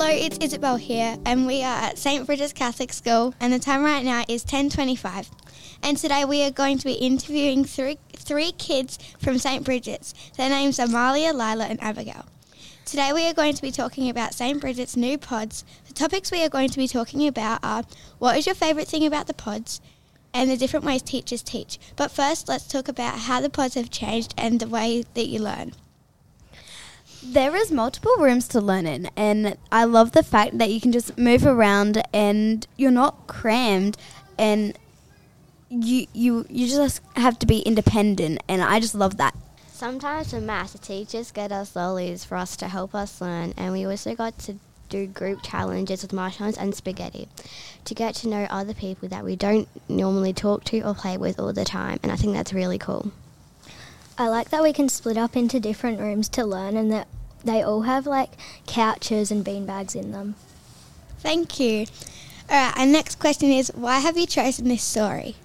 it's Isabel here, and we are at St. Bridget's Catholic School, and the time right now is 10.25. And today we are going to be interviewing three, three kids from St. Bridget's. Their names are Malia, Lila, and Abigail. Today we are going to be talking about St. Bridget's new pods. The topics we are going to be talking about are what is your favourite thing about the pods, and the different ways teachers teach. But first, let's talk about how the pods have changed and the way that you learn. There is multiple rooms to learn in, and I love the fact that you can just move around and you're not crammed, and you you you just have to be independent, and I just love that. Sometimes for maths, the teachers get us lollies for us to help us learn, and we also got to do group challenges with marshmallows and spaghetti to get to know other people that we don't normally talk to or play with all the time, and I think that's really cool. I like that we can split up into different rooms to learn and that they all have like couches and beanbags in them. Thank you. All right, our next question is why have you chosen this story?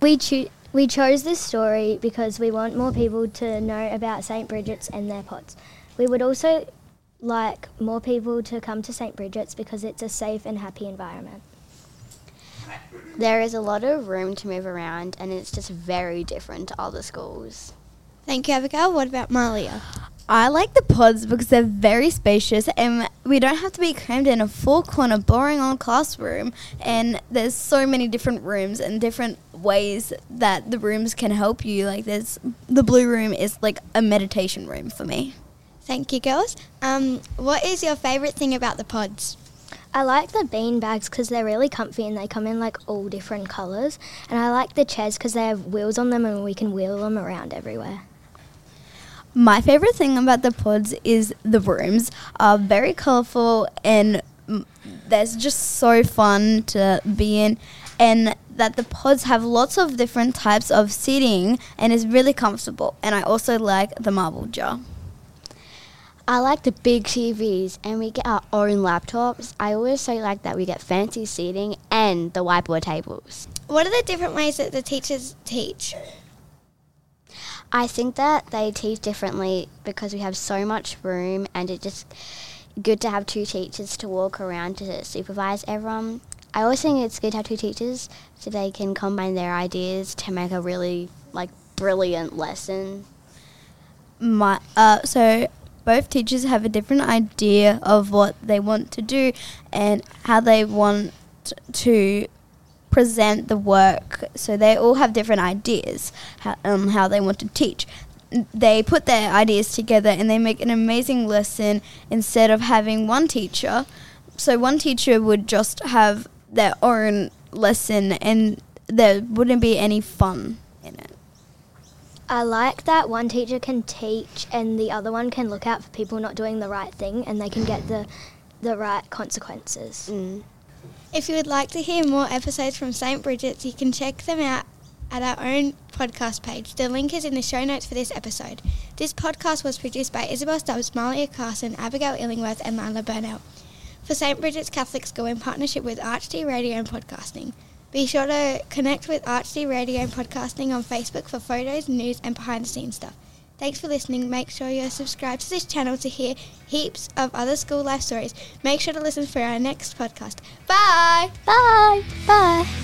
We cho- we chose this story because we want more people to know about St. Bridget's and their pods. We would also like more people to come to St. Bridget's because it's a safe and happy environment. There is a lot of room to move around, and it's just very different to other schools. Thank you, Abigail. What about Malia? I like the pods because they're very spacious and we don't have to be crammed in a four corner, boring old classroom. And there's so many different rooms and different ways that the rooms can help you. Like, there's the blue room is like a meditation room for me. Thank you, girls. Um, what is your favourite thing about the pods? I like the bean bags because they're really comfy and they come in like all different colours. And I like the chairs because they have wheels on them and we can wheel them around everywhere. My favorite thing about the pods is the rooms are very colorful and there's just so fun to be in and that the pods have lots of different types of seating and is really comfortable and I also like the marble jar. I like the big TVs, and we get our own laptops. I also like that we get fancy seating and the whiteboard tables. What are the different ways that the teachers teach? I think that they teach differently because we have so much room and it's just good to have two teachers to walk around to supervise everyone. I always think it's good to have two teachers so they can combine their ideas to make a really like brilliant lesson. My uh, so both teachers have a different idea of what they want to do and how they want to present the work. So they all have different ideas how, um, how they want to teach. They put their ideas together and they make an amazing lesson instead of having one teacher. So one teacher would just have their own lesson and there wouldn't be any fun in it. I like that one teacher can teach and the other one can look out for people not doing the right thing and they can get the the right consequences. Mm. If you would like to hear more episodes from St. Bridget's, you can check them out at our own podcast page. The link is in the show notes for this episode. This podcast was produced by Isabel Stubbs, Malia Carson, Abigail Illingworth, and Lila Burnell for St. Bridget's Catholic School in partnership with ArchD Radio and Podcasting. Be sure to connect with ArchD Radio and Podcasting on Facebook for photos, news, and behind the scenes stuff. Thanks for listening. Make sure you're subscribed to this channel to hear heaps of other school life stories. Make sure to listen for our next podcast. Bye! Bye. Bye.